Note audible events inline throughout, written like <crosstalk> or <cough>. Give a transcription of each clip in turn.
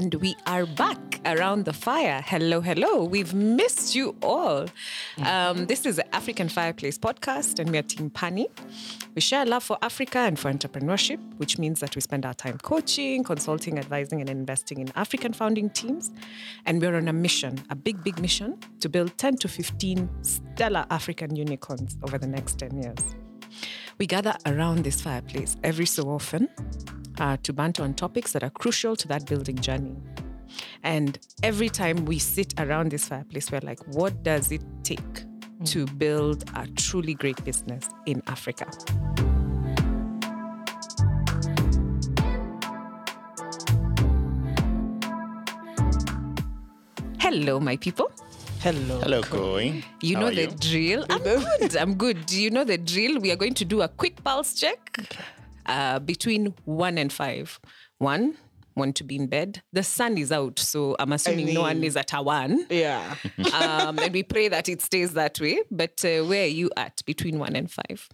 and we are back around the fire. Hello, hello. We've missed you all. Um, this is the African Fireplace podcast, and we are Team Pani. We share love for Africa and for entrepreneurship, which means that we spend our time coaching, consulting, advising, and investing in African founding teams. And we're on a mission, a big, big mission, to build 10 to 15 stellar African unicorns over the next 10 years. We gather around this fireplace every so often uh, to banter on topics that are crucial to that building journey. And every time we sit around this fireplace, we're like, what does it take to build a truly great business in Africa? Hello, my people. Hello. Hello, Koi. You How know are the you? drill. I'm good. I'm good. Do you know the drill? We are going to do a quick pulse check uh, between one and five. One, want to be in bed. The sun is out, so I'm assuming no one is at a one. Yeah. <laughs> Um, and we pray that it stays that way. But uh, where are you at between one and five?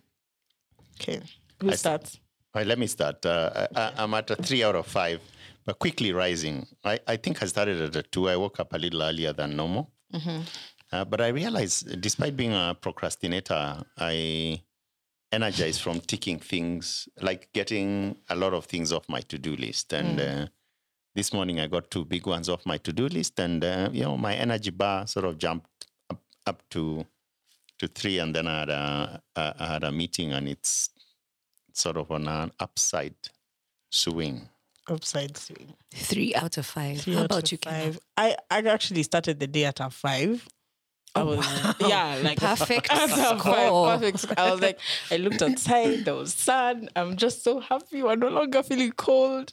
Okay. Who starts? All right, let me start. Uh, I, I'm at a three out of five, but quickly rising. I, I think I started at a two. I woke up a little earlier than normal. Uh, but I realized, despite being a procrastinator, I energized from ticking things, like getting a lot of things off my to do list. And uh, this morning, I got two big ones off my to do list, and uh, you know, my energy bar sort of jumped up, up to to three, and then I had a, a I had a meeting, and it's sort of on an upside swing. Upside swing. Three out of five. Three How about of you, Kenna? five. I, I actually started the day at a five. I was yeah, like Perfect <laughs> score. perfect. I was like, I looked outside, there was sun. I'm just so happy. We're no longer feeling cold.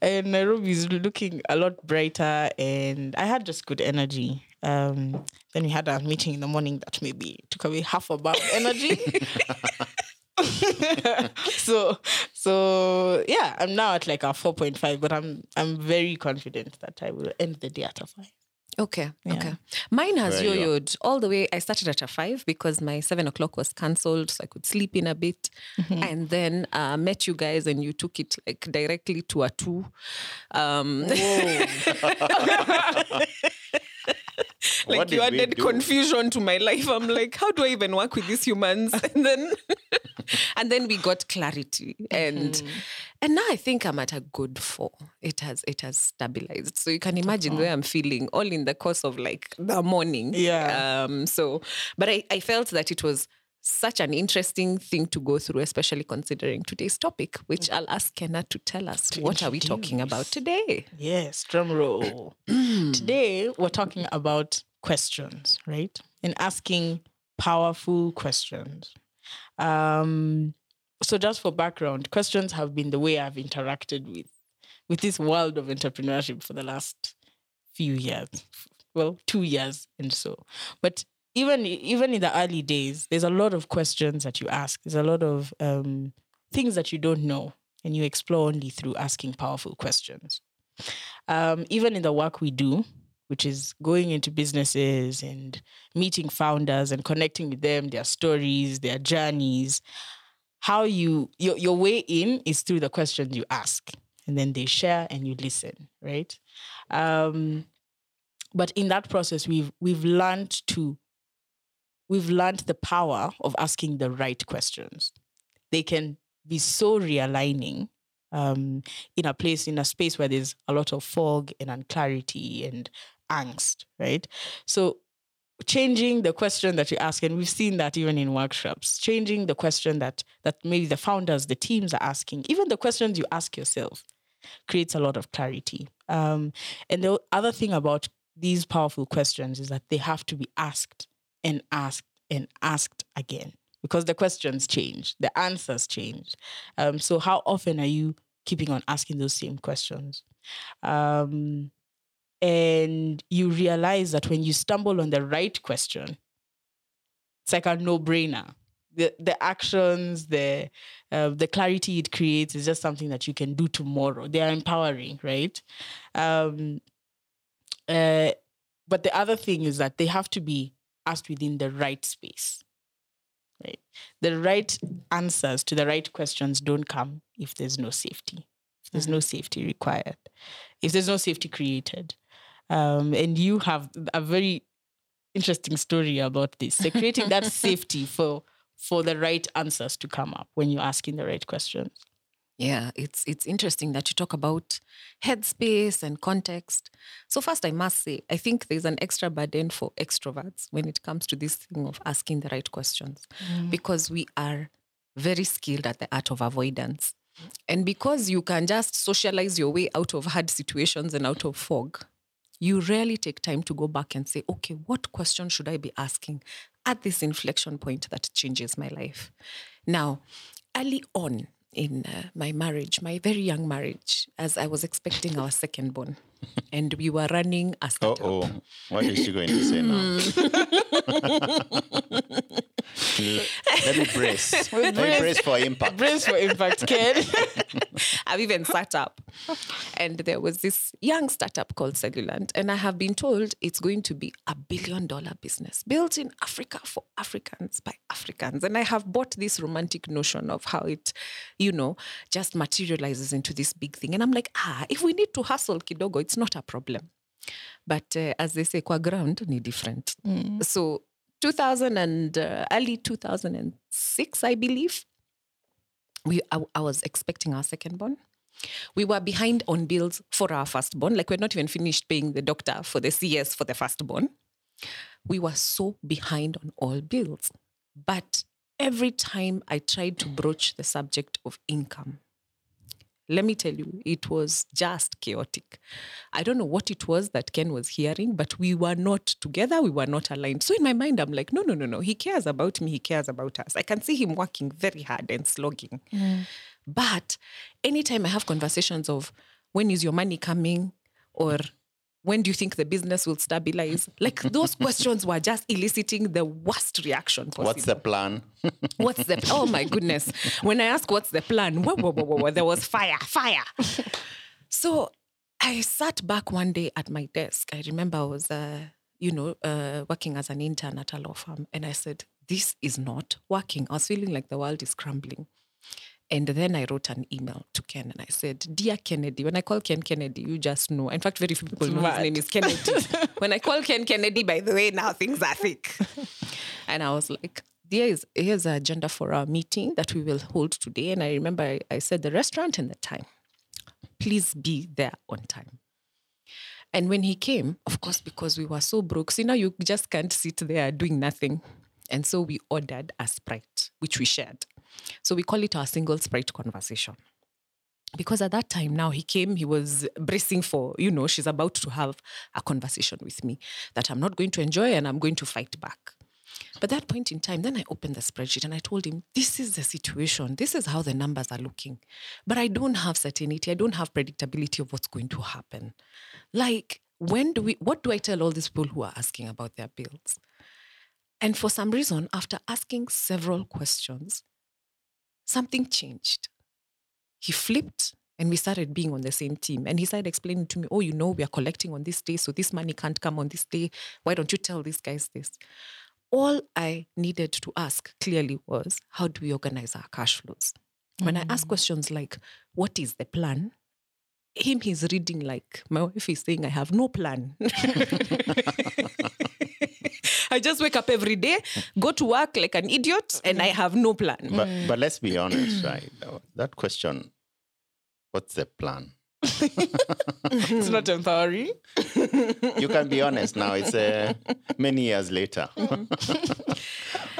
And Nairobi is looking a lot brighter and I had just good energy. Um, then we had a meeting in the morning that maybe took away half of our energy. <laughs> so so yeah, I'm now at like a 4.5, but I'm I'm very confident that I will end the day at a five. Okay, Yeah. okay. Mine has Where are you at? yo-yoed all the way. I started at a five because my seven o'clock was cancelled, so I could sleep in a bit, Mm-hmm. and then uh, met you guys, and you took it like directly to a two. Um, <laughs> <laughs> <laughs> like What you added confusion to my life. I'm like, how do I even work with these humans? <laughs> And then, <laughs> and then we got clarity, and Mm-hmm. and now I think I'm at a good four. It has it has stabilized. So you can imagine where I'm feeling all in the course of like the morning. Yeah. Um. So, but I I felt that it was such an interesting thing to go through, especially considering today's topic, which I'll ask Kenna to tell us what are we talking about today. Yes, drum roll. <clears throat> Today we're talking about questions, right? And asking powerful questions. Um, so just for background, questions have been the way I've interacted with with this world of entrepreneurship for the last few years. Well, two years and so. But even even in the early days, there's a lot of questions that you ask. There's a lot of um, things that you don't know, and you explore only through asking powerful questions um, even in the work we do, which is going into businesses and meeting founders and connecting with them, their stories, their journeys, how you your, your way in is through the questions you ask, and then they share and you listen, right? Um, but in that process, we've we've learned to we've learned the power of asking the right questions. They can be so realigning um, in a place, in a space where there's a lot of fog and unclarity and angst, right? So changing the question that you ask, and we've seen that even in workshops, changing the question that that maybe the founders, the teams are asking, even the questions you ask yourself, creates a lot of clarity. Um, and the other thing about these powerful questions is that they have to be asked and asked and asked again because the questions change, the answers change. Um, so, how often are you keeping on asking those same questions? Um, and you realize that when you stumble on the right question, it's like a no-brainer. The the actions, the uh, the clarity it creates is just something that you can do tomorrow. They are empowering, right? Um, uh, but the other thing is that they have to be asked within the right space. Right. The right answers to the right questions don't come if there's no safety. If there's no safety required. if there's no safety created. Um, and you have a very interesting story about this. So creating that <laughs> safety for for the right answers to come up when you're asking the right questions. Yeah, it's it's interesting that you talk about headspace and context. So first I must say, I think there's an extra burden for extroverts when it comes to this thing of asking the right questions. Mm-hmm. Because we are very skilled at the art of avoidance. And because you can just socialize your way out of hard situations and out of fog, you rarely take time to go back and say, okay, what question should I be asking at this inflection point that changes my life? Now, early on in uh, my marriage, my very young marriage, as I was expecting our second born, <laughs> and we were running a Oh, startup. oh. What is she going to say now? Let me brace. <laughs> Let me brace for impact. Brace for impact, Ken. <laughs> I've even sat up. And there was this young startup called Cellulant. And I have been told it's going to be a billion dollar business built in Africa for Africans by Africans. And I have bought this romantic notion of how it, you know, just materializes into this big thing. And I'm like, ah, if we need to hustle kidogo, it's not a problem. But uh, as they say, kwa ground ni different. So 2000 and uh, early 2006, I believe, we I, I was expecting our second born. We were behind on bills for our firstborn. Like we're not even finished paying the doctor for the CS for the firstborn. We were so behind on all bills. But every time I tried to broach the subject of income, let me tell you, it was just chaotic. I don't know what it was that Ken was hearing, but we were not together. We were not aligned. So in my mind, I'm like, no, no, no, no. He cares about me. He cares about us. I can see him working very hard and slogging. Mm. But anytime I have conversations of when is your money coming or when do you think the business will stabilize? <laughs> Like those questions were just eliciting the worst reaction possible. What's the plan? <laughs> What's the oh my goodness. When I ask what's the plan, whoa, whoa, whoa, whoa, there was fire, fire. <laughs> So I sat back one day at my desk. I remember I was uh, you know, uh, working as an intern at a law firm. And I said, This is not working. I was feeling like the world is crumbling. And then I wrote an email to Ken and I said, Dear Kennedy, when I call Ken Kennedy, you just know. In fact, very few people know his name is Kennedy. <laughs> when I call Ken Kennedy, by the way, now things are thick. <laughs> and I was like, Dear, is, here's an agenda for our meeting that we will hold today. And I remember I, I said the restaurant and the time. Please be there on time. And when he came, of course, because we were so broke, so know, you just can't sit there doing nothing. And so we ordered a Sprite, which we shared. So we call it our single Sprite conversation. Because at that time now he came, he was bracing for, you know, she's about to have a conversation with me that I'm not going to enjoy and I'm going to fight back. But that point in time, then I opened the spreadsheet and I told him, this is the situation. This is how the numbers are looking. But I don't have certainty. I don't have predictability of what's going to happen. Like, when do we, what do I tell all these people who are asking about their bills? And for some reason, after asking several questions, something changed. He flipped and we started being on the same team. And he started explaining to me, oh, you know, we are collecting on this day, so this money can't come on this day. Why don't you tell these guys this? All I needed to ask clearly was, how do we organize our cash flows? When I ask mm. questions like, what is the plan? Him, he's reading like, my wife is saying, I have no plan. <laughs> <laughs> I just wake up every day, go to work like an idiot, and I have no plan. But but let's be honest, right? That question, what's the plan? <laughs> it's not empowering. You can be honest now. It's uh, many years later. <laughs>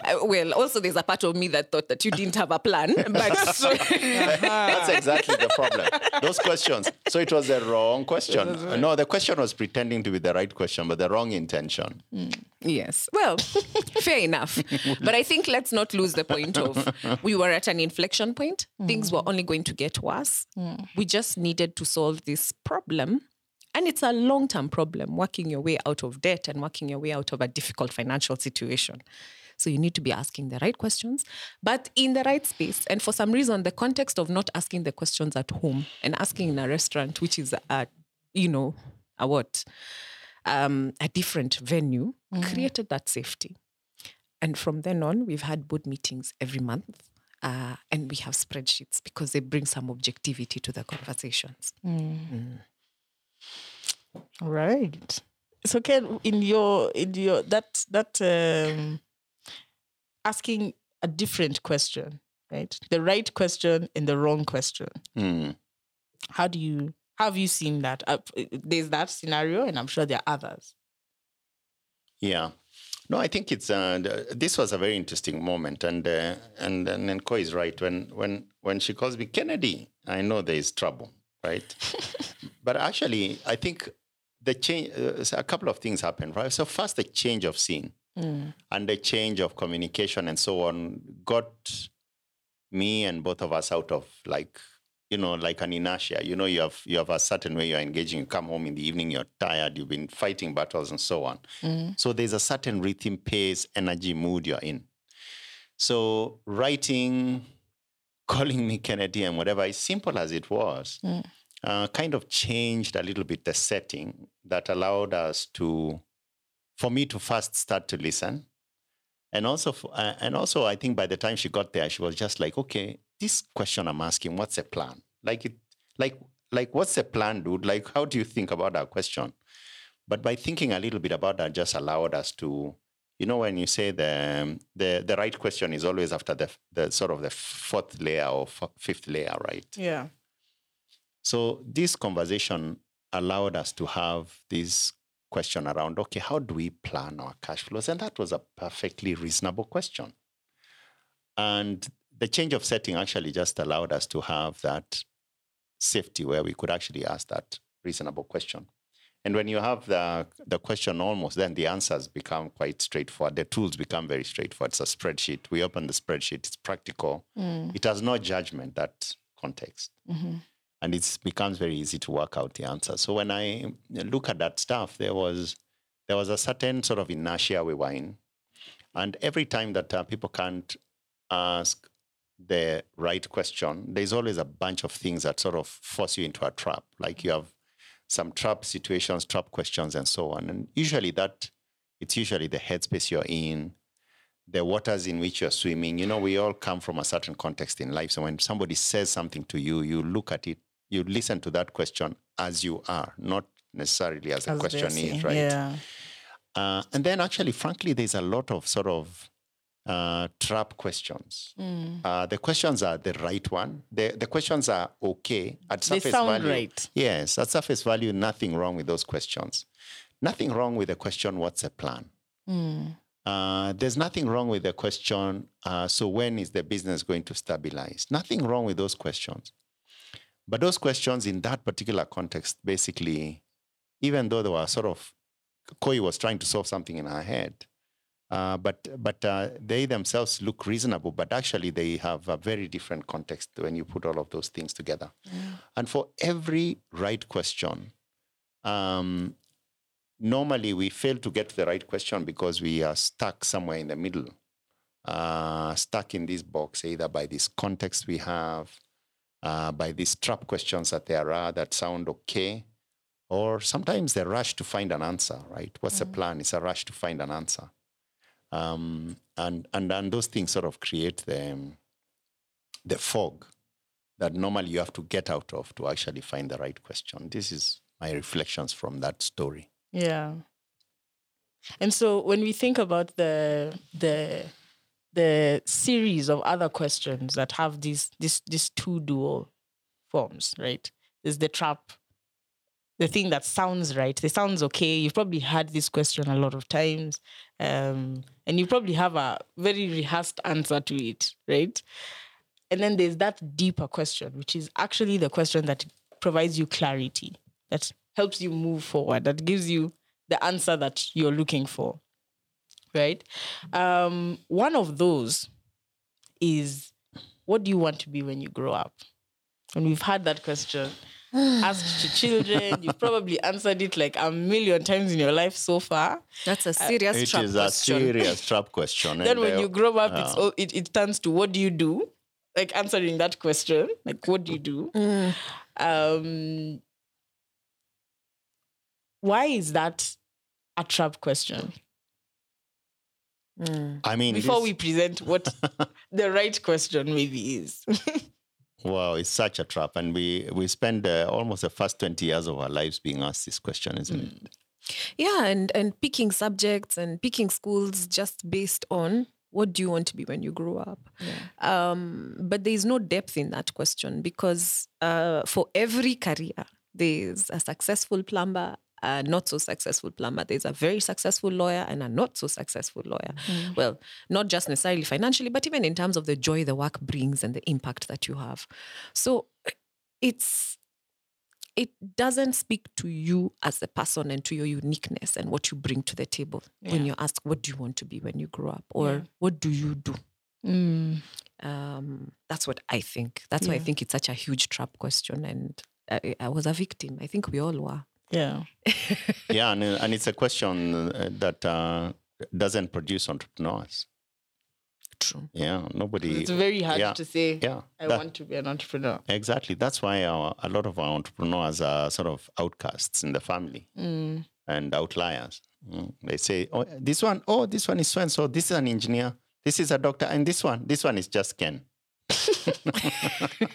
Uh, well, also there's a part of me that thought that you didn't have a plan, <laughs> but <laughs> That's exactly the problem. Those questions. So it was the wrong question. No, the question was pretending to be the right question, but the wrong intention. Hmm. yes, well, <laughs> fair enough. But I think let's not lose the point of we were at an inflection point. Hmm. Things were only going to get worse. Hmm. We just needed to solve this problem. And it's a long term problem, working your way out of debt and working your way out of a difficult financial situation. So you need to be asking the right questions, but in the right space. And for some reason, the context of not asking the questions at home and asking in a restaurant, which is a, you know, a what, um, a different venue, created that safety. And from then on, we've had board meetings every month. Uh, and we have spreadsheets because they bring some objectivity to the conversations. Right. So Ken, in your in your that that um asking a different question, right? The right question and the wrong question. Hmm. How do you how have you seen that? Uh, there's that scenario, and I'm sure there are others. Yeah. No, I think it's uh, this was a very interesting moment, and uh, and and Nko is right when when when she calls me Kennedy, I know there is trouble, right? <laughs> but actually, I think the change, uh, a couple of things happened, right? So first, the change of scene Mm. and the change of communication and so on got me and both of us out of like you know like an inertia. You know you have you have a certain way you're engaging. You come home in the evening you're tired you've been fighting battles and so on. Mm. So there's a certain rhythm pace energy mood you're in. So writing <laughs> calling me kennedy and whatever as simple as it was mm. uh, kind of changed a little bit the setting that allowed us to for me to first start to listen. And also uh, and also i think by the time she got there she was just like okay this question i'm asking what's the plan? Like it like like what's the plan dude? Like how do you think about that question? But by thinking a little bit about that just allowed us to you know when you say the the the right question is always after the the sort of the fourth layer or f- fifth layer right? Yeah. so this conversation allowed us to have this question around okay, how do we plan our cash flows? And that was a perfectly reasonable question. And the change of setting actually just allowed us to have that safety where we could actually ask that reasonable question. And when you have the, the question almost, then the answers become quite straightforward. The tools become very straightforward. It's a spreadsheet. We open the spreadsheet, it's practical. Mm. It has no judgment, that context mm-hmm. And it becomes very easy to work out the answer. So when I look at that stuff, there was there was a certain sort of inertia we were in, and every time that uh, people can't ask the right question, there's always a bunch of things that sort of force you into a trap. Like you have some trap situations, trap questions, and so on. And usually that it's usually the headspace you're in, the waters in which you're swimming. You know, we all come from a certain context in life. So when somebody says something to you, you look at it, you listen to that question as you are, not necessarily as the As question is, right? Yeah. Uh, and then actually, frankly, there's a lot of sort of uh, trap questions. Mm. Uh, the questions are the right one. The, the questions are okay at surface They sound value. right. Yes, at surface value, nothing wrong with those questions. Nothing wrong with the question, what's the plan? Mm. Uh, there's nothing wrong with the question, uh, so when is the business going to stabilize? Nothing wrong with those questions. But those questions in that particular context, basically, even though they were sort of, Koi was trying to solve something in her head, uh, but but uh, they themselves look reasonable, but actually they have a very different context when you put all of those things together. And for every right question, um, normally we fail to get to the right question because we are stuck somewhere in the middle, uh, stuck in this box, either by this context we have, uh, by these trap questions that there are that sound okay, or sometimes the rush to find an answer, right? What's the plan? It's a rush to find an answer. Um, and, and, and those things sort of create the, the fog that normally you have to get out of to actually find the right question. This is my reflections from that story. Yeah. And so when we think about the the the series of other questions that have these this these two dual forms, right? There's the trap, the thing that sounds right. It sounds okay. You've probably had this question a lot of times. Um, and you probably have a very rehearsed answer to it, right? And then there's that deeper question, which is actually the question that provides you clarity, that helps you move forward, that gives you the answer that you're looking for. Right? Um, one of those is what do you want to be when you grow up? And we've had that question <sighs> asked to children. You've probably answered it like a million times in your life so far. That's a serious It trap is a question. serious <laughs> trap question. Then when uh, you grow up, it's uh, all, it, it turns to what do you do? Like answering that question, like what do you do? Um, why is that a trap question? I mean, Before this- we present what <laughs> the right question maybe is. <laughs> Wow, it's such a trap, and we we spend uh, almost the first twenty years of our lives being asked this question, isn't it? Yeah, and and picking subjects and picking schools just based on what do you want to be when you grow up. Um, but there is no depth in that question because uh, for every career, there's a successful plumber. A not so successful plumber. There's a very successful lawyer and a not so successful lawyer. Well, not just necessarily financially, but even in terms of the joy the work brings and the impact that you have. So it's it doesn't speak to you as a person and to your uniqueness and what you bring to the table when Yeah. you ask what do you want to be when you grow up or what do you do Mm. um, that's what i think that's why i think it's such a huge trap question and I, I was a victim i think we all were Yeah. <laughs> yeah, and, uh, and it's a question uh, that uh, doesn't produce entrepreneurs. true Yeah, nobody. It's very hard yeah, to say, Yeah, I that- want to be an entrepreneur. Exactly. That's why our, a lot of our entrepreneurs are sort of outcasts in the family Mm. and outliers. Mm. They say, "Oh, this one, oh, this one is so and so. This is an engineer. This is a doctor, and this one, this one is just Ken. <laughs>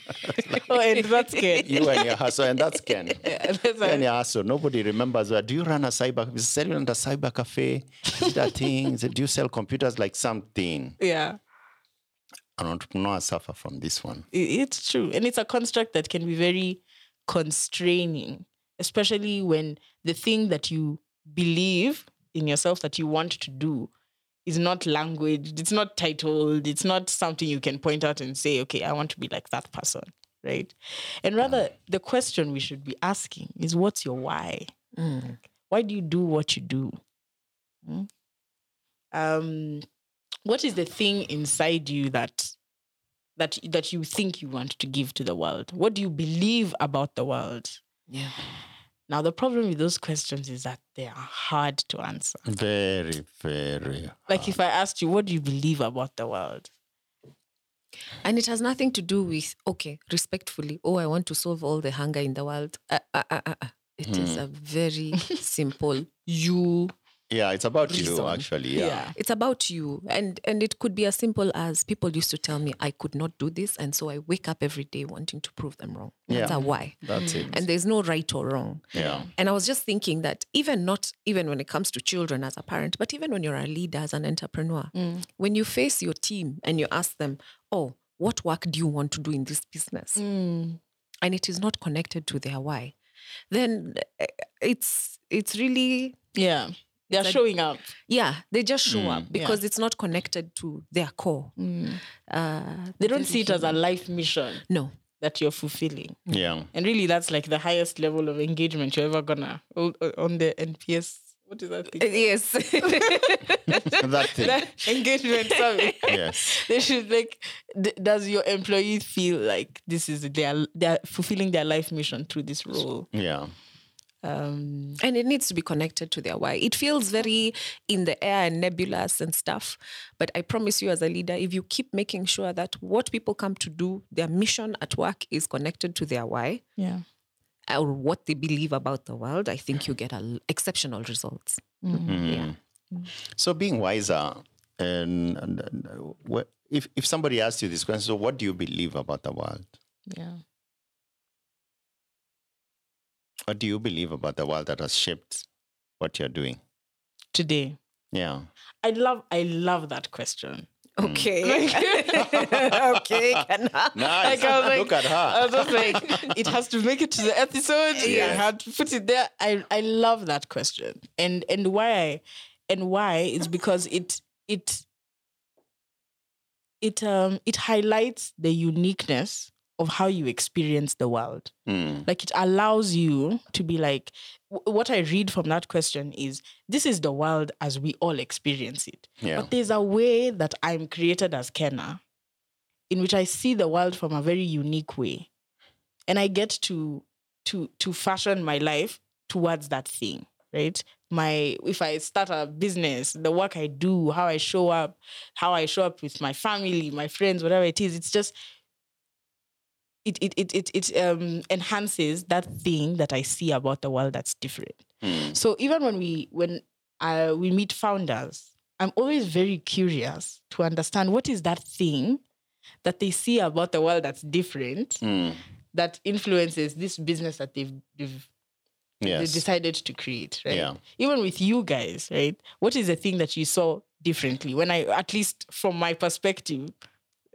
Oh, and that's <laughs> good. You and your hustle, and that's Ken. <laughs> Yeah, that's and your hustle. Nobody remembers. Well, do you run a cyber? Is it selling at a cyber cafe? Is it a thing? Is it, do you sell computers like something? yeah. An entrepreneur suffer from this one. It's true. And it's a construct that can be very constraining, especially when the thing that you believe in yourself that you want to do is not language, it's not titled, it's not something you can point out and say, okay, I want to be like that person, right? And rather, the question we should be asking is what's your why? Why do you do what you do? Hmm? Um, what is the thing inside you that that that you think you want to give to the world? What do you believe about the world? yeah Now the problem with those questions is that they are hard to answer. Very, very. Like if I asked you, what do you believe about the world? and it has nothing to do with okay respectfully oh i want to solve all the hunger in the world uh, uh, uh, uh, uh. It is a very <laughs> simple you Yeah, it's about you actually. Yeah. it's about you and and it could be as simple as people used to tell me i could not do this and so i wake up every day wanting to prove them wrong that's Yeah. a why That's it. and there's no right or wrong yeah. and i was just thinking that even not even when it comes to children as a parent but even when you're a leader as an entrepreneur when you face your team and you ask them oh what work do you want to do in this business and it is not connected to their why then eh, it's it's really Yeah. They're That- showing up. yeah they just show up yeah. because it's not connected to their core uh, They don't see it as a life mission no that you're fulfilling. Yeah. And really that's like the highest level of engagement you're ever gonna o- o- on the NPS. What is that Uh, thing? yes <laughs> that thing. That engagement sorry. yes. they should like d- does your employee feel like this is their they're fulfilling their life mission through this role Yeah. Um and it needs to be connected to their why. It feels very in the air and nebulous and stuff but i promise you as a leader if you keep making sure that what people come to do their mission at work is connected to their why yeah. or what they believe about the world i think you get a, exceptional results. Mm. So being wiser, and, and, and, uh, what, if if somebody asks you this question, so what do you believe about the world? yeah What do you believe about the world that has shaped what you're doing? today Yeah. i love i love that question okay <laughs> <laughs> okay Kenna. Nice. Like, I was like- Look at her. I was just like, it has to make it to the episode. I had to put it there. I, I love that question. And and why and why is because it it it um it highlights the uniqueness of how you experience the world. Mm. Like it allows you to be like w- what I read from that question is this is the world as we all experience it. Yeah. But there's a way that I'm created as Kenna in which I see the world from a very unique way. And I get to to to fashion my life towards that thing, right? My if I start a business, the work I do, how I show up, how I show up with my family, my friends, whatever it is, it's just it it it it, it um enhances that thing that I see about the world that's different. Mm. So even when we when uh, we meet founders, I'm always very curious to understand what is that thing that they see about the world that's different Mm. that influences this business that they've, they've they decided to create, right? Yeah. Even with you guys, right? What is the thing that you saw differently? When I, at least from my perspective,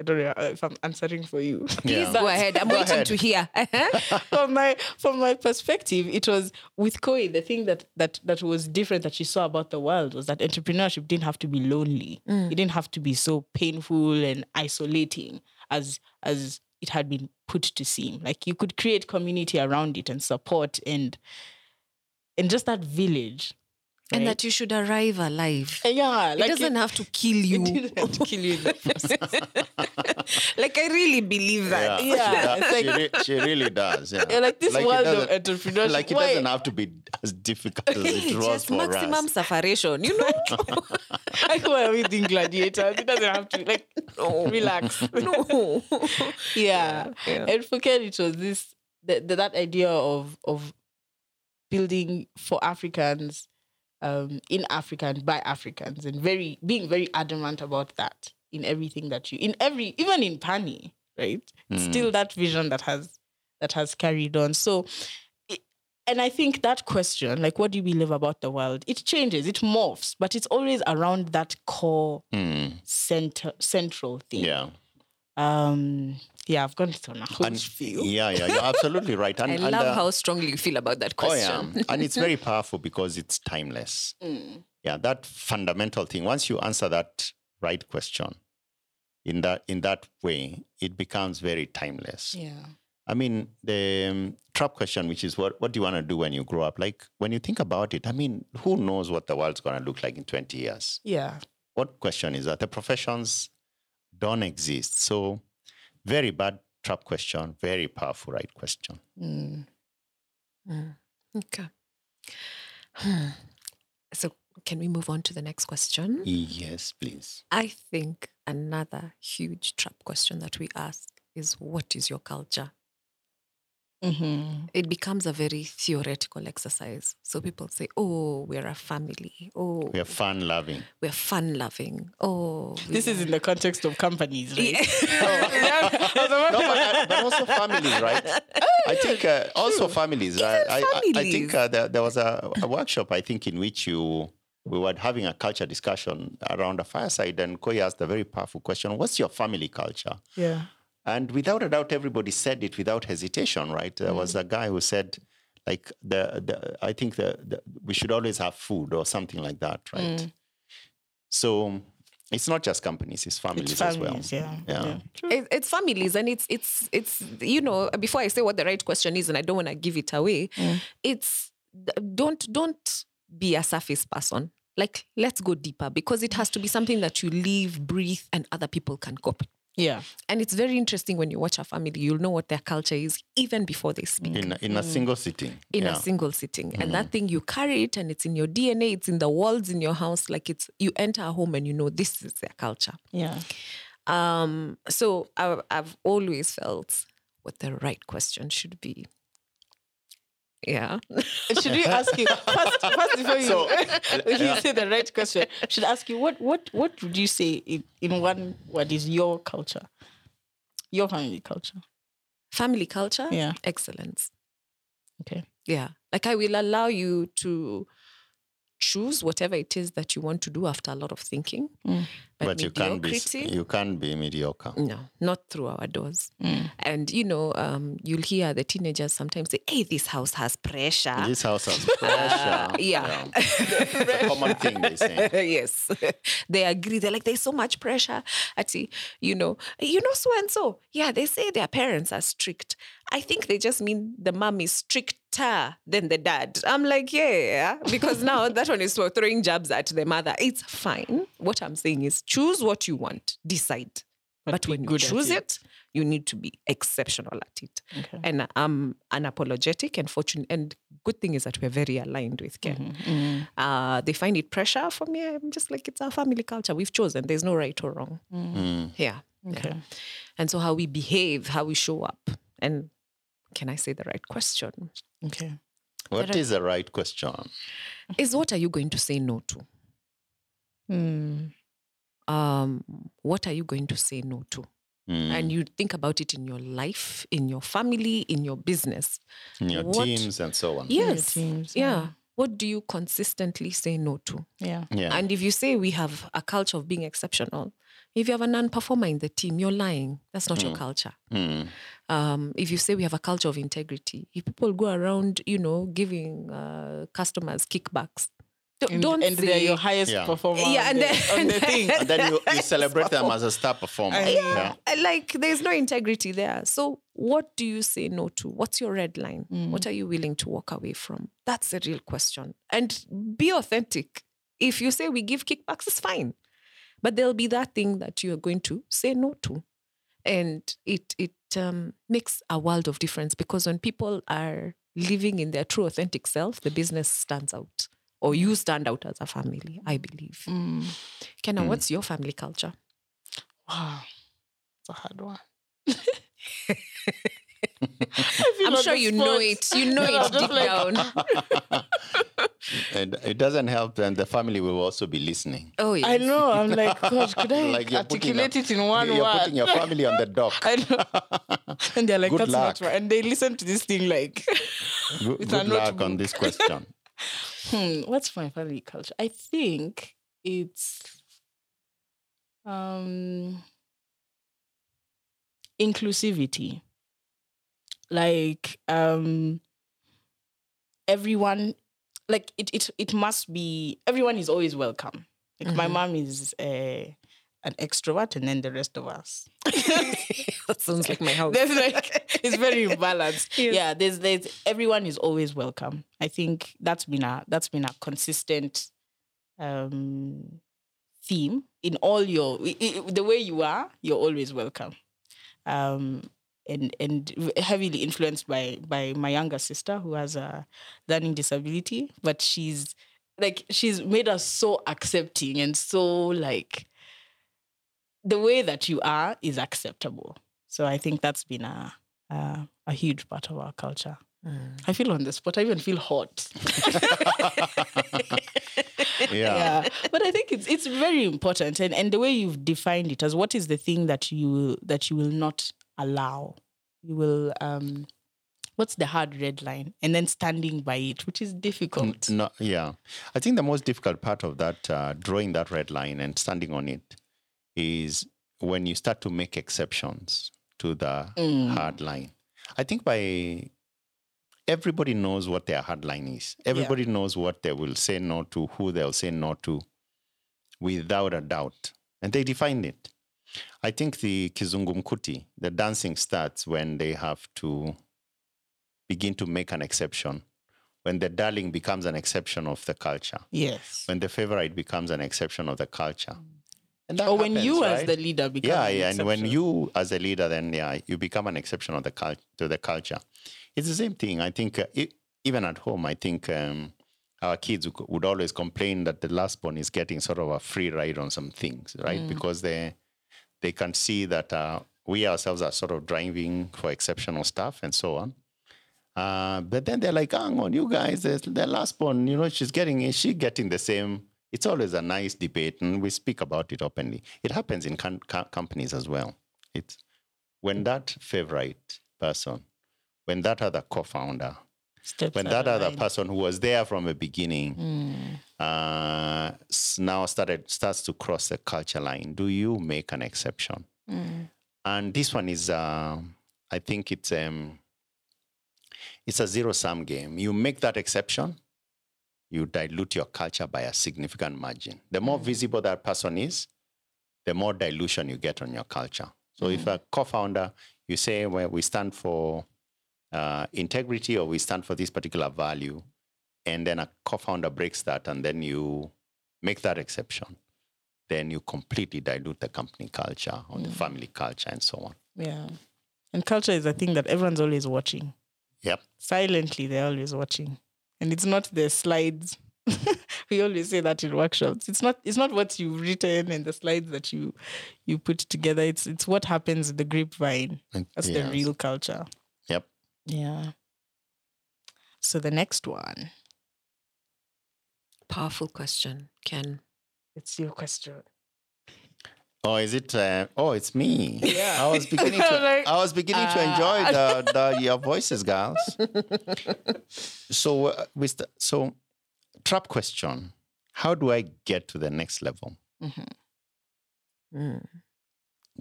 don't know if I'm answering for you. <laughs> Please go ahead. I'm Go waiting ahead. to hear. <laughs> From my from my perspective, it was with Koi, the thing that that that was different that she saw about the world was that entrepreneurship didn't have to be lonely. Mm. It didn't have to be so painful and isolating as as it had been put to seem. Like you could create community around it and support and and just that village. And that you should arrive alive. Uh, yeah, it doesn't have to kill <laughs> you. it didn't have to kill you in the process. <laughs> like I really believe that. Yeah, Yeah, she, like- she, re- she really does. Yeah, Yeah, like this it world of doesn't- entrepreneurship. Like it why- doesn't have to be as difficult as it <laughs> was Just for maximum us. sufferation, you know? like why are we doing gladiators? It doesn't have to like relax. no. yeah. Yeah. And for Ken, it was this the, the, that idea of of building for Africans, um, in Africa and by Africans, and very being very adamant about that in everything that you in every even in Pani, right? It's Still that vision that has that has carried on. So and I think that question, like what do you believe about the world, it changes, it morphs, but it's always around that core Mm, center central thing. yeah. Um, yeah, I've gone on a whole And, spiel. yeah, yeah, you're absolutely right. <laughs> And, I and, love uh, how strongly you feel about that Oh question. yeah, <laughs> and it's very <laughs> powerful because it's timeless. Yeah, that fundamental thing. Once you answer that right question in that in that way, it becomes very timeless. Yeah. I mean, the um, trap question, which is what what do you want to do when you grow up? Like when you think about it, I mean, who knows what the world's going to look like in twenty years? Yeah. What question is that? The professions don't exist, so very bad trap question, very powerful right question. Mm. Okay. Hmm. <sighs> So can we move on to the next question? Yes, please. I think another huge trap question that we ask is what is your culture? Mm-hmm. It becomes a very theoretical exercise. So people say, oh, we're a family. Oh, We are fun loving. we're fun loving. Oh, This is in the context of companies, <laughs> right? Yeah. <laughs> no, but, but also families, right? I think uh, also families. I, I, I, I think uh, there, there was a, a workshop, I think, in which you we were having a culture discussion around a fireside, and Koi asked a very powerful question: "What's your family culture?" Yeah. And without a doubt, everybody said it without hesitation, right? There was mm. a guy who said, like the, the I think the, the we should always have food or something like that, right? Mm. So it's not just companies; it's families, It's families, as well. yeah. Yeah. It- it's families and it's it's it's you know before i say what the right question is and i don't want to give it away mm. it's don't don't be a surface person like let's go deeper because it has to be something that you live breathe and other people can copy Yeah. and it's very interesting when you watch a family you'll know what their culture is even before they speak In in a single sitting. in yeah. a single sitting and that thing you carry it and it's in your dna it's in the walls in your house like it's you enter a home and you know this is their culture Yeah. um, so I, I've always felt what the right question should be. Yeah. Should we ask you <laughs> first, first before you, So, when <laughs> you say the right question? Should I ask you what what what would you say in, in one word is your culture, your family culture? Family culture. Yeah. Excellence. Okay. Yeah. Like I will allow you to choose whatever it is that you want to do after a lot of thinking. Mm. But, but you can't be you can't be mediocre. No, not through our doors. Mm. And you know, um, you'll hear the teenagers sometimes say, "Hey, this house has pressure." This house has <laughs> pressure. Uh, yeah. It's a common thing they say. <laughs> yes, <laughs> they agree. They're like, there's so much pressure. I see, you know, you know, so and so. Yeah, they say their parents are strict. I think they just mean the mom is stricter than the dad. I'm like, yeah, because now <laughs> that one is throwing jabs at the mother. It's fine. What I'm saying is choose what you want, decide. But, be when you choose it. it. you need to be exceptional at it. Okay. And I'm unapologetic and fortunate. And good thing is that we're very aligned with Ken. Mm-hmm. Uh, they find it pressure for me. I'm just like, it's our family culture. We've chosen. There's no right or wrong. Mm. Yeah. Okay. yeah. And so how we behave, how we show up. And can I say the right question? Okay. What is the right question? Is what are you going to say no to? Mm. Um, what are you going to say no to? and you think about it in your life, in your family, in your business. In your What- teams and so on. Yes. teams, yeah. yeah. What do you consistently say no to? Yeah. Yeah. And if you say we have a culture of being exceptional, if you have a non-performer in the team, you're lying. That's not your culture. Mm. Um, if you say we have a culture of integrity, if people go around, you know, giving uh, customers kickbacks, don't, And, don't and say they're your highest Yeah. performer Yeah, on, and the, then- on the thing. <laughs> and then you, you celebrate them as a star performer. Yeah. Uh, like there's no integrity there. So what do you say no to? What's your red line? What are you willing to walk away from? That's the real question. And be authentic. If you say we give kickbacks, it's fine. But there'll be that thing that you are going to say no to. And it it um, makes a world of difference because when people are living in their true authentic self, the business stands out. Or you mm. stand out as a family, I believe. Mm. Kenna, mm. what's your family culture? Wow. It's a hard one. <laughs> I'm sure you know it. You know <laughs> it deep like- down. And it doesn't help, and the family will also be listening. Oh yeah. I know. I'm like, God, could I <laughs> Like articulate it in one You're word? putting your family on the dock. <laughs> I know. And they're like, Good that's luck. not right. And they listen to this thing like, Good, It's a good luck notebook. on this question. hmm, what's my family culture? I think it's um inclusivity. Like um everyone like it it it must be everyone is always welcome. Like my mom is a an extrovert and then the rest of us. <laughs> that sounds like my house. <laughs> There's like it's very <laughs> balanced. Yes. Yeah, there's there's everyone is always welcome. I think that's been a that's been a consistent um theme in all your the way you are, you're always welcome. Um and and heavily influenced by by my younger sister who has a learning disability, but she's like she's made us so accepting and so like the way that you are is acceptable. So I think that's been a a, a huge part of our culture. Mm. I feel on the spot. I even feel hot. <laughs> Yeah. yeah, but I think it's it's very important, and and the way you've defined it as what is the thing that you that you will not allow. You will um, what's the hard red line, and then standing by it, which is difficult. No, yeah. I think the most difficult part of that, uh, drawing that red line and standing on it, is when you start to make exceptions to the hard line. I think by everybody knows what their hard line is. Everybody knows what they will say no to, who they'll say no to, without a doubt, and they define it. I think the kizungumkuti, the dancing starts when they have to begin to make an exception when the darling becomes an exception of the culture, Yes. when the favorite becomes an exception of the culture. And that Or when happens, you, as the leader, become yeah, an yeah, and when you as a leader, then yeah, you become an exception of the cul- to the culture. It's the same thing. I think uh, e- even at home, I think um, our kids would- would always complain that the last born is getting sort of a free ride on some things, right? Mm. Because they they can see that uh, we ourselves are sort of driving for exceptional stuff and so on. Uh, but then they're like, hang on, you guys, the, last one, you know, she's getting, is she getting the same? It's always a nice debate, and we speak about it openly. It happens in com- co- companies as well. It's when that favorite person, when that other co-founder, Steps when that other line. person who was there from the beginning uh, now started starts to cross the culture line, do you make an exception? And this one is, uh, I think it's um, it's a zero sum game. You make that exception, you dilute your culture by a significant margin. The more visible that person is, the more dilution you get on your culture. So if a co-founder, you say, well, we stand for uh, integrity or we stand for this particular value, and then a co-founder breaks that, and then you make that exception, then you completely dilute the company culture or the family culture and so on. Yeah. And culture is a thing that everyone's always watching. Yep. Silently, they're always watching. And it's not the slides. <laughs> we always say that in workshops. It's not it's not what you've written and the slides that you you put together. It's it's what happens in the grapevine. That's the real culture. Yep. Yeah. So the next one. Powerful question, Ken. It's your question. Oh, is it? Uh, oh, it's me. Yeah. I was beginning to. <laughs> Like, I was beginning to enjoy the, the <laughs> your voices, girls. so uh, with the, so trap question: How do I get to the next level?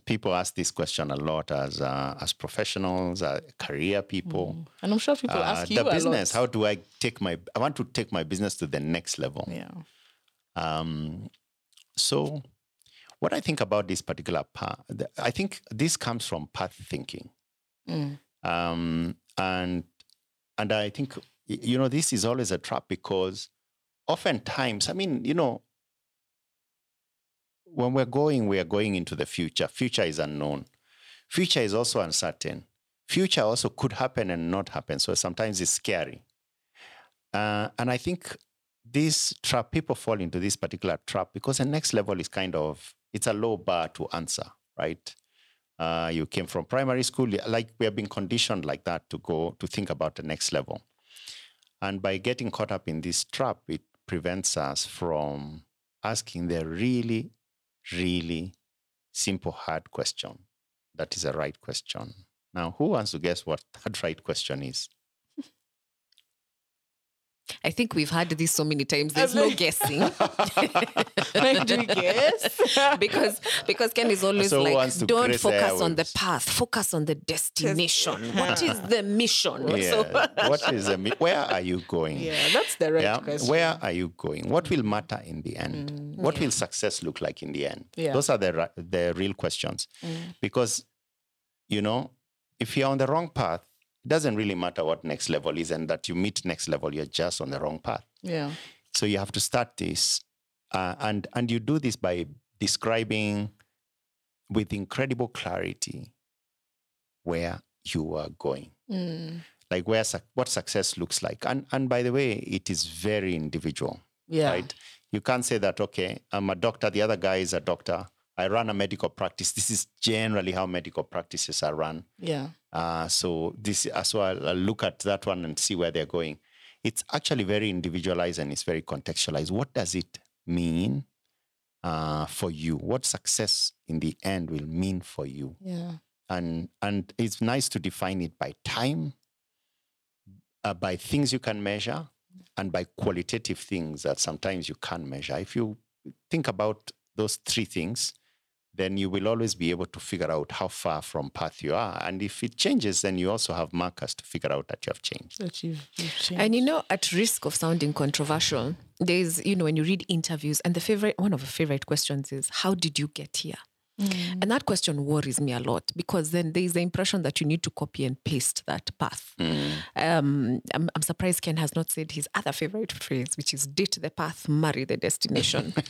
People ask this question a lot as uh, as professionals, uh, career people. And I'm sure people Uh, ask you the a business. lot. How do I take my? I want to take my business to the next level. Yeah. Um, so, what I think about this particular path, I think this comes from path thinking, Mm. um, and and I think you know this is always a trap because oftentimes, I mean, you know, when we're going, we are going into the future. Future is unknown. Future is also uncertain. Future also could happen and not happen. So sometimes it's scary. Uh, and I think this trap, people fall into this particular trap because the next level is kind of, it's a low bar to answer, right? Uh, you came from primary school, like we have been conditioned like that to go to think about the next level. And by getting caught up in this trap, it prevents us from asking the really, really simple, hard question that is a right question. Now, who wants to guess what <laughs> that right question is? I think we've had this so many times. There's no guessing <laughs> Trying to guess. <laughs> because because Ken is always So like, don't focus on the airwaves?" path, focus on the destination. what is the mission? Yeah. So, what is the, mi- where are you going? yeah, that's the right Yeah. question. Where are you going? What will matter in the end? Mm, what will success look like in the end? Yeah. Those are the ri- the real questions. Mm. Because you know, if you're on the wrong path, it doesn't really matter what next level is and that you meet next level, you're just on the wrong path. Yeah. So you have to start this, uh, and and you do this by describing with incredible clarity where you are going, Mm. like where what success looks like. And and by the way, it is very individual, Yeah. right? You can't say that okay, I'm a doctor, the other guy is a doctor. I run a medical practice. This is generally how medical practices are run. Yeah. Uh, so this, uh, so I'll, I'll look at that one and see where they're going. It's actually very individualized and it's very contextualized. What does it mean uh, for you? What success in the end will mean for you? Yeah. And and it's nice to define it by time, uh, by things you can measure, and by qualitative things that sometimes you can't measure. If you think about those three things, then you will always be able to figure out how far from path you are. And if it changes, then you also have markers to figure out that you have changed. That you've, you've changed. and you know, at risk of sounding controversial, there's you know when you read interviews, and the favorite one of the favorite questions is, "How did you get here?" And that question worries me a lot because then there is the impression that you need to copy and paste that path. Um, I'm, I'm surprised Ken has not said his other favorite phrase, which is date the path, marry the destination. <laughs>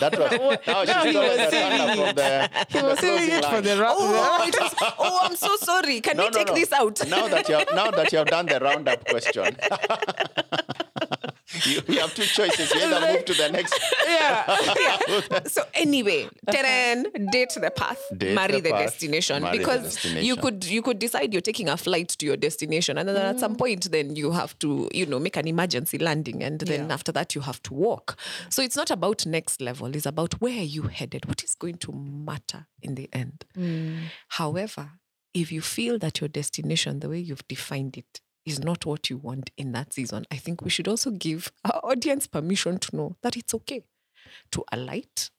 That was now No, he was the saving runner from it. the, he was the it for the round. oh, it was, oh, I'm so sorry. Can No, we no, take no. this out? now that you have, now that you have done the roundup question, <laughs> you, you have two choices. You either move to the next. yeah. <laughs> yeah. So anyway, Teren, date the path, Date marry the the, path, destination. marry the because you could you could decide you're taking a flight to your destination, and then at some mm. point, then you have to you know make an emergency landing, and then Yeah. after that you have to walk. So it's not about next level; it's about where are you headed. What is going to matter in the end? Mm. However, if you feel that your destination, the way you've defined it, is not what you want in that season, I think we should also give our audience permission to know that it's okay to alight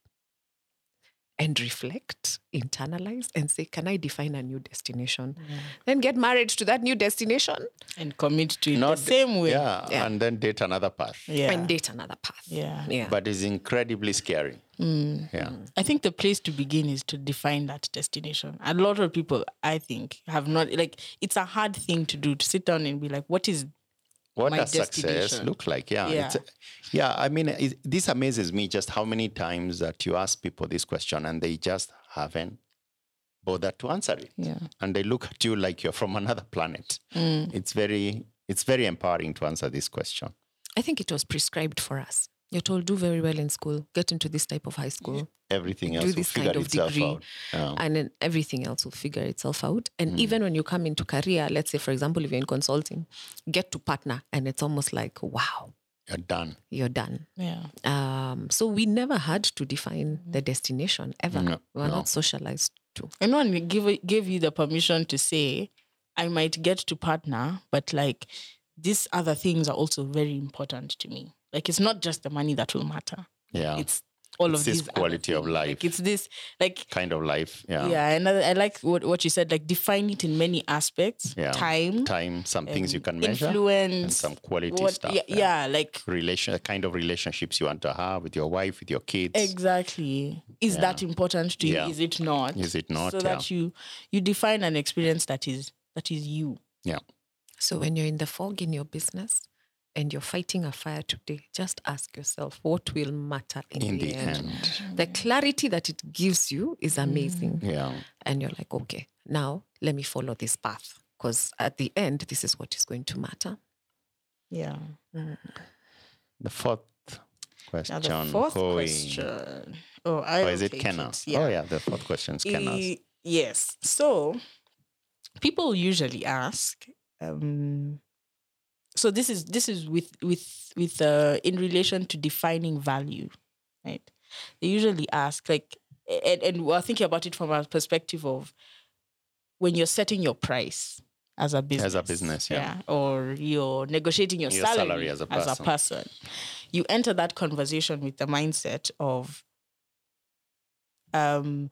and reflect, internalize, and say, Can I define a new destination? Mm. Then get married to that new destination and commit to it Not the same way. Yeah, Yeah. and then date another path. Yeah. and date another path. Yeah. Yeah. But it's incredibly scary. Mm. Yeah. I think the place to begin is to define that destination. A lot of people, I think, have not like it's a hard thing to do to sit down and be like, what is What my does success look like? Yeah, Yeah. It's, yeah. I mean, it, this amazes me just how many times that you ask people this question and they just haven't bothered to answer it, yeah. and they look at you like you're from another planet. Mm. It's very, it's very empowering to answer this question. I think it was prescribed for us. You're told, do very well in school, get into this type of high school, Everything else do will this figure kind of itself degree, out. Yeah. and then everything else will figure itself out. And even when you come into career, let's say, for example, if you're in consulting, get to partner, and it's almost like, wow, You're done. you're done. Yeah. Um, so we never had to define the destination ever. No, we were no. not socialized to. And one give gave you the permission to say, I might get to partner, but like these other things are also very important to me. Like it's not just the money that will matter. Yeah. It's all It's of this these other quality of life. Like it's this like kind of life. Yeah. yeah, and I, I like what, what you said, like define it in many aspects. Yeah. Time, Time, some things you can measure. influence, and some quality what- stuff. Yeah, yeah, like Relation, the kind of relationships you want to have with your wife, with your kids. exactly. Is that important to you? Yeah. Is it not? Is it not? So Yeah. that you you define an experience that is that is you. Yeah. So when you're in the fog in your business and you're fighting a fire today, just ask yourself what will matter in, In the, the end. end. The clarity that it gives you is amazing. Yeah. And you're like, okay, now let me follow this path. Because at the end, this is what is going to matter. Yeah. The fourth question. Now question. the fourth Koi. question. Oh, I Or is it take Kenna? it, Oh, yeah. The fourth question is Kenna's. E- yes. So people usually ask. Um, so this is this is with with with uh, in relation to defining value, right? They usually ask like, and, and we're thinking about it from a perspective of when you're setting your price as a business, As a business, yeah. or you're negotiating your, Your salary, salary as a as a person. You enter that conversation with the mindset of um,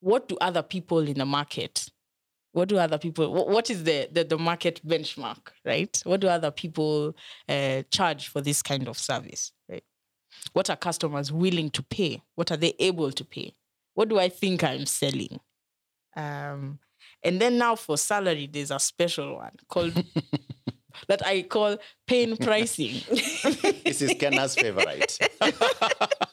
what do other people in the market what do other people what, what is the, the the market benchmark right? What do other people uh, charge for this kind of service right? What are customers willing to pay? What are they able to pay? What do i think i'm selling? Um and then now for salary there's a special one called <laughs> that i call pain pricing. This is Kenna's favorite. <laughs>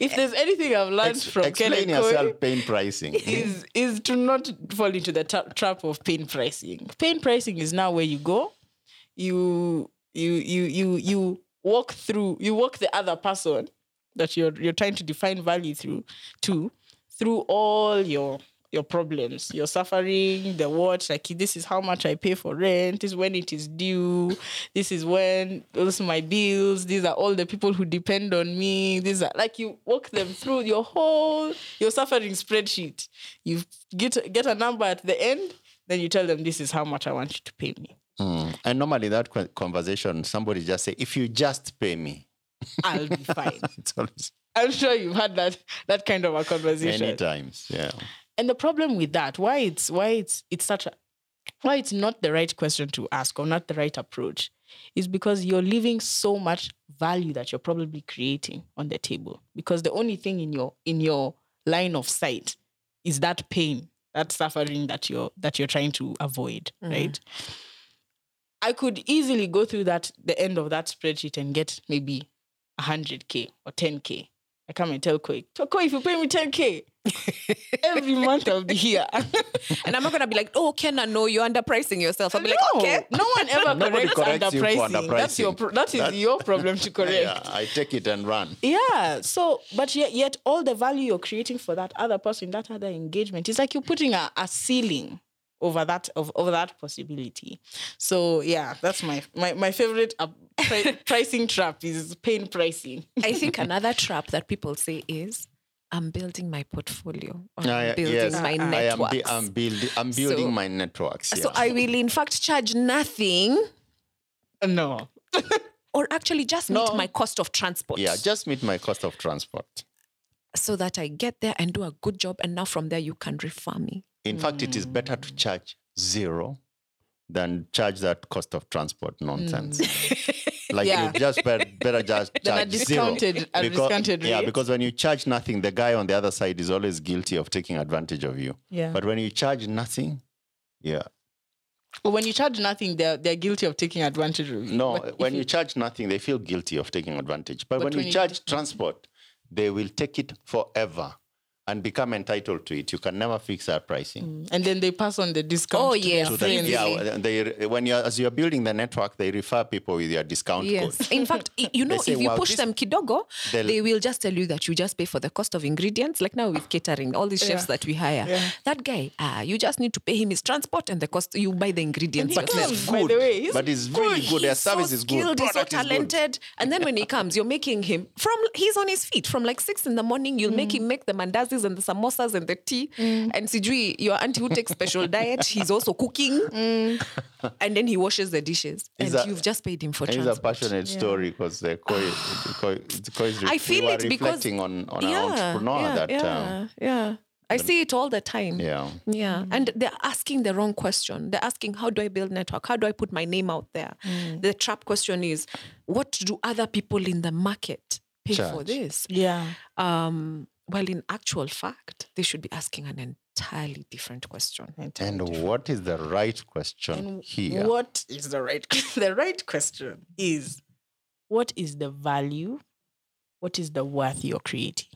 if eh, there's anything i've learned Ex- from explain Kenneth yourself pain pricing. <laughs> is is to not fall into the tra- trap of pain pricing. Pain pricing is now where you go, you you you you you walk through, you walk the other person that you're you're trying to define value through to through all your your problems, your suffering, the what, like this is how much I pay for rent, this is when it is due, this is when those are my bills, these are all the people who depend on me. These are like you walk them through your whole your suffering spreadsheet. You get get a number at the end, then you tell them this is how much I want you to pay me. Mm. And normally that conversation, somebody just say, if you just pay me. I'll be fine. <laughs> Always I'm sure you've had that that kind of a conversation. many times. Yeah. And the problem with that why it's why it's it's such a why it's not the right question to ask or not the right approach is because you're leaving so much value that you're probably creating on the table. Because the only thing in your in your line of sight is that pain that suffering that you're that you're trying to avoid mm. right? I could easily go through that the end of that spreadsheet and get maybe 100k or 10k i come and tell Koi, Koi, if you pay me 10k <laughs> every month I'll be here. <laughs> And I'm not going to be like, oh, Ken, I no, you're underpricing yourself. I'll be like, no, okay. no one ever Nobody corrects, corrects you underpricing. That's your pro- that is That- your problem to <laughs> correct. Yeah. I take it and run. Yeah. So, but yet, yet all the value you're creating for that other person, that other engagement, it's like you're putting a, a ceiling over that of over that possibility. So yeah, that's my my my favorite uh, pri- <laughs> pricing trap is pain pricing. I think another trap that people say is, I'm building my portfolio. Or I- I'm building yes, my I am networks. bu- I'm, building. I'm building So- my networks. So. I will, in fact, charge nothing No. <laughs> or actually just No. meet my cost of transport. yeah, just meet my cost of transport. so that I get there and do a good job. And now from there, you can refer me. In fact, it is mm. better to charge zero than charge that cost of transport nonsense. Mm. <laughs> like Yeah. you just better, better <laughs> just charge discounted- zero. discounted yeah, because when you charge nothing, the guy on the other side is always guilty of taking advantage of you. Yeah. But when you charge nothing, yeah. But when you charge nothing, they're they're guilty of taking advantage of you. No, But when you charge nothing, they feel guilty of taking advantage. But, But when, when you you charge transport, they will take it forever. And become entitled to it, you can never fix that pricing. And then they pass on the discount. Oh, to yes. their So yeah, well, they when you as you're building the network, they refer people with your discount Yes. code. In fact, you <laughs> know, say, if you "Wow, push this- them kidogo, They'll- just tell you that you just pay for the cost of ingredients. Like now with catering, all these chefs Yeah. that we hire, Yeah. that guy, ah, you just need to pay him his transport and the cost. You buy the ingredients And he yourself. comes, by the way. He's but it's really good. Their service so is good. He's so Product is good. talented. And then when he comes, you're making him from he's on his feet from like six in the morning. You'll make him make the mandazis and the samosas and the tea. And Sijui, your auntie who takes special diet, he's also cooking. And then he washes the dishes. He's and a- you've just paid him for And It's a transport. passionate story because the Koi, the Koi, the Koi is I feel we were it because reflecting on, on an entrepreneur yeah, that yeah, um, yeah. I see it all the time. yeah. Yeah. And they're asking the wrong question. They're asking, how do I build network? How do I put my name out there? The trap question is, what do other people in the market pay for this? Yeah. Um, well, in actual fact, they should be asking an entirely different question. And what is the right question here? What is the right <laughs> the right question is what is the value? What is the worth you're creating?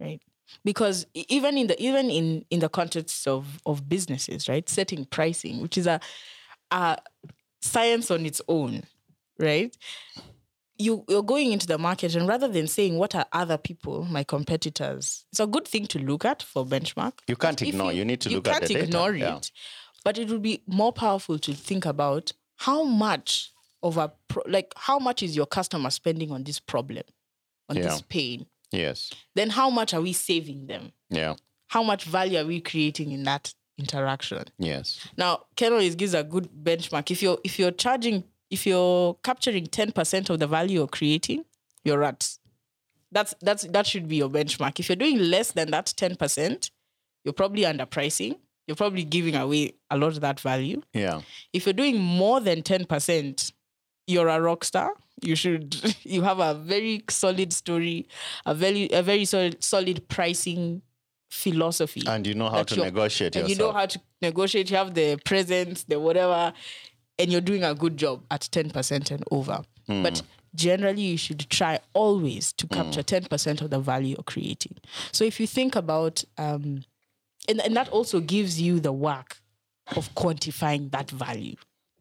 Right? Because even in the even in in the context of of businesses, right? Setting pricing, which is a a science on its own, right? You you're going into the market and rather than saying what are other people, my competitors, it's a good thing to look at for benchmark. You can't If ignore. You, need to you look at the can't data. ignore Yeah. it but it would be more powerful to think about how much of a pro- like how much is your customer spending on this problem on Yeah. this pain Yes. then how much are we saving them Yeah. how much value are we creating in that interaction Yes. now ken always gives a good benchmark if you're if you're charging if you're capturing 10% of the value you're creating you're at. That's that's that should be your benchmark. If you're doing less than that 10% you're probably underpricing. You're probably giving away a lot of that value. Yeah. if you're doing more than 10% you're a rock star. You should <laughs> you have a very solid story a very a very solid, solid pricing philosophy. And you know how to negotiate and yourself. you know how to negotiate. You have the presence the whatever and you're doing a good job at 10% and over. Hmm. but generally you should try always to capture 10% of the value you're creating. So if you think about um and, and that also gives you the work of quantifying that value.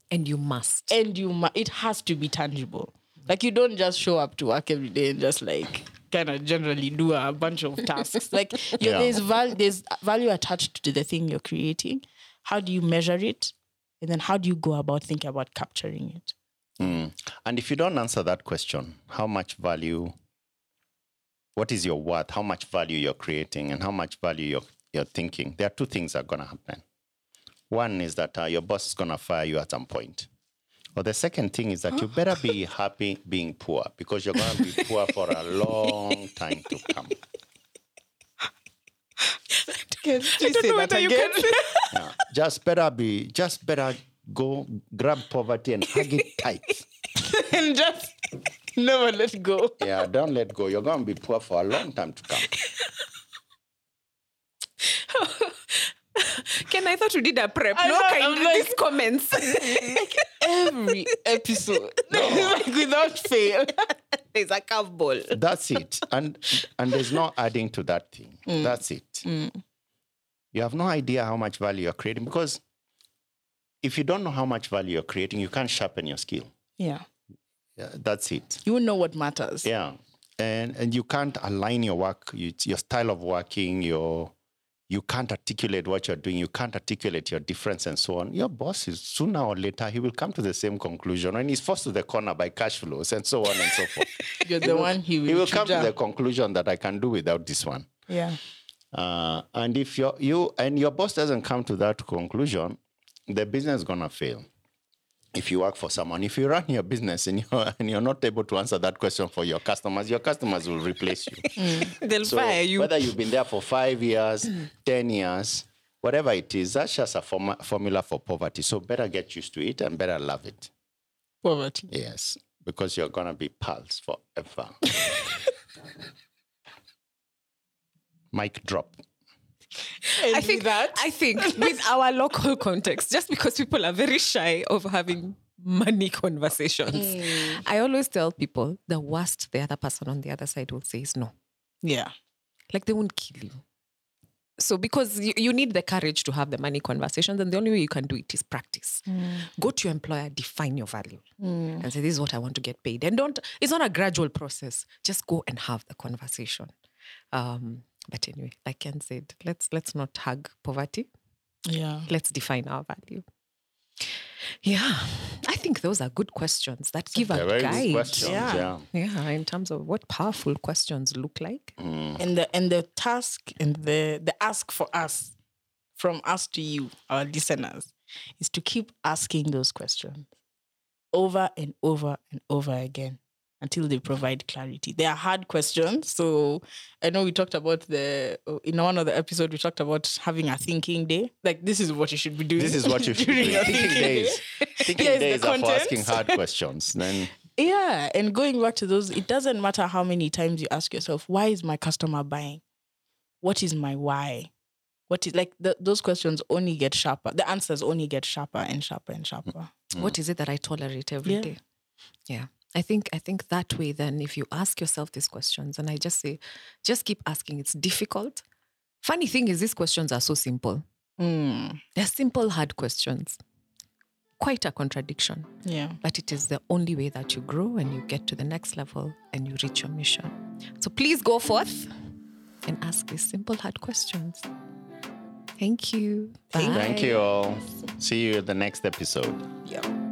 And you must. and you mu- it has to be tangible. Like you don't just show up to work every day and just like kind of generally do a bunch of tasks. Like you Yeah. there's val- there's value attached to the thing you're creating. How do you measure it and then how do you go about thinking about capturing it Mm. And if you don't answer that question, how much value, what is your worth, how much value you're creating, and how much value you're, you're thinking, there are two things that are going to happen. One is that uh, your boss is going to fire you at some point. Or the second thing is that you better be happy being poor because you're going to be poor for a long time to come. Please say that again Yeah. <laughs> Just better be, just better go grab poverty and hug it tight. <laughs> and just never let go Yeah, don't let go. You're going to be poor for a long time to come. <laughs> Ken, I thought we did a prep. I no know, kind I'm of like- these comments. every episode no. like without fail There's a curveball. That's it. And and there's no adding to that thing. Mm. That's it. Mm. You have no idea how much value you're creating because if you don't know how much value you're creating, you can't sharpen your skill. yeah Yeah, that's it. you won't know what matters Yeah. And and you can't align your work, you, your style of working, your you can't articulate what you're doing, you can't articulate your difference and so on. Your boss is sooner or later he will come to the same conclusion and he's forced to the corner by cash flows and so on and so forth. <laughs> you're the one he will, he will come to the conclusion that I can do without this one. yeah Uh, and if you you and your boss doesn't come to that conclusion, the business is gonna fail. If you work for someone, if you run your business and you're, <laughs> and you're not able to answer that question for your customers, your customers will replace you. <laughs> They'll So fire you. whether you've been there for five years, ten years, whatever it is, that's just a form- formula for poverty. So better get used to it and better love it. poverty Yes, because you're gonna be pals forever. <laughs> Mic drop. I think that I think <laughs> with our local context, just because people are very shy of having money conversations, mm. I always tell people the worst the other person on the other side will say is no. yeah like they won't kill you. So because you, you need the courage to have the money conversations, and the only way you can do it is practice. Mm. Go to your employer, define your value, mm. and say, "This is what I want to get paid." And don't. It's not a gradual process. Just go and have the conversation. Um, but anyway, like Ken said, let's let's not hug poverty. Yeah. Let's define our value. Yeah, I think those are good questions that give a They're very guide. good questions. Yeah. Yeah. Yeah, in terms of what powerful questions look like. Mm. And the and the task and the the ask for us, from us to you, our listeners, is to keep asking those questions over and over and over again until they provide clarity. They are hard questions. So I know we talked about the oh, in one of the episodes we talked about having a thinking day. Like this is what you should be doing. This is what you <laughs> should be doing. Thinking thinking days. Thinking Here's days are for asking hard questions. Then <laughs> Yeah, and going back to those, it doesn't matter how many times you ask yourself, why is my customer buying? What is my why? What is like the, those questions only get sharper. The answers only get sharper and sharper and sharper. Mm. What is it that I tolerate every Yeah. day? yeah. I think I think that way then if you ask yourself these questions and I just say just keep asking it's difficult. Funny thing is these questions are so simple. Mm, They're simple hard questions. Quite a contradiction, yeah. but it is the only way that you grow and you get to the next level and you reach your mission. So please go forth and ask these simple hard questions. Thank you. thank you all. See you at the next episode. Yeah.